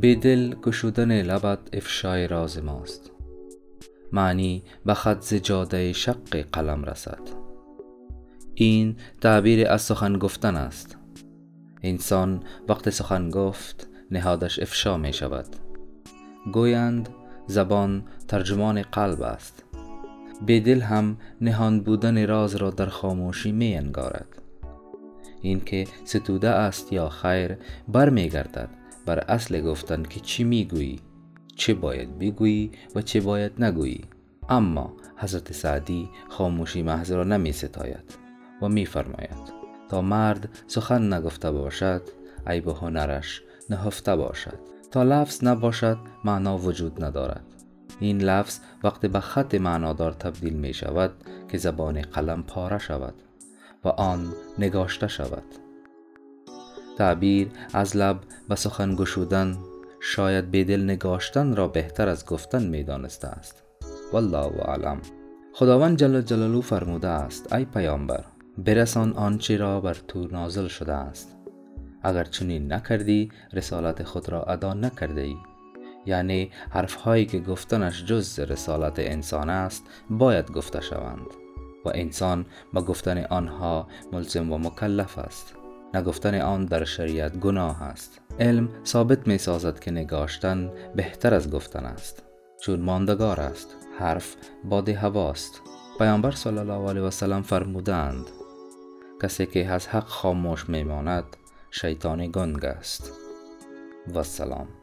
بیدل گشودن لبت افشای راز ماست. معنی به خط زجاده شق قلم رسد. این تعبیر از سخن گفتن است. انسان وقت سخن گفت نهادش افشا می شود. گویند زبان ترجمان قلب است. بیدل هم نهان بودن راز را در خاموشی می انگارد. این که ستوده است یا خیر برمیگردد. بر اصل گفتن که چی می‌گویی؟ چه باید بگویی و چه باید نگویی؟ اما حضرت سعدی خاموشی محض را نمی ستاید و میفرماید تا مرد سخن نگفته باشد عیب هنرش نهفته باشد. تا لفظ نباشد معنا وجود ندارد. این لفظ وقتی به خط معنادار تبدیل می شود که زبان قلم پاره شود و آن نگاشته شود. تعبیر از لب و سخن گشودن شاید بدل نگاشتن را بهتر از گفتن می دانسته است. والله اعلم. خداوند جل جلاله فرموده است ای پیامبر برسان آنچه را بر تو نازل شده است. اگر چنین نکردی رسالت خود را ادا نکرده ای. یعنی حرف هایی که گفتنش جز رسالت انسان است باید گفته شوند. و انسان با گفتن آنها ملزم و مکلف است. نگفتن آن در شریعت گناه است. علم ثابت می سازد که نگاشتن بهتر از گفتن است. چون ماندگار است حرف باد هواست. پیامبر صلی الله علیه و سلم فرمودند کسی که از حق خاموش میماند شیطان گنگ است. و سلام.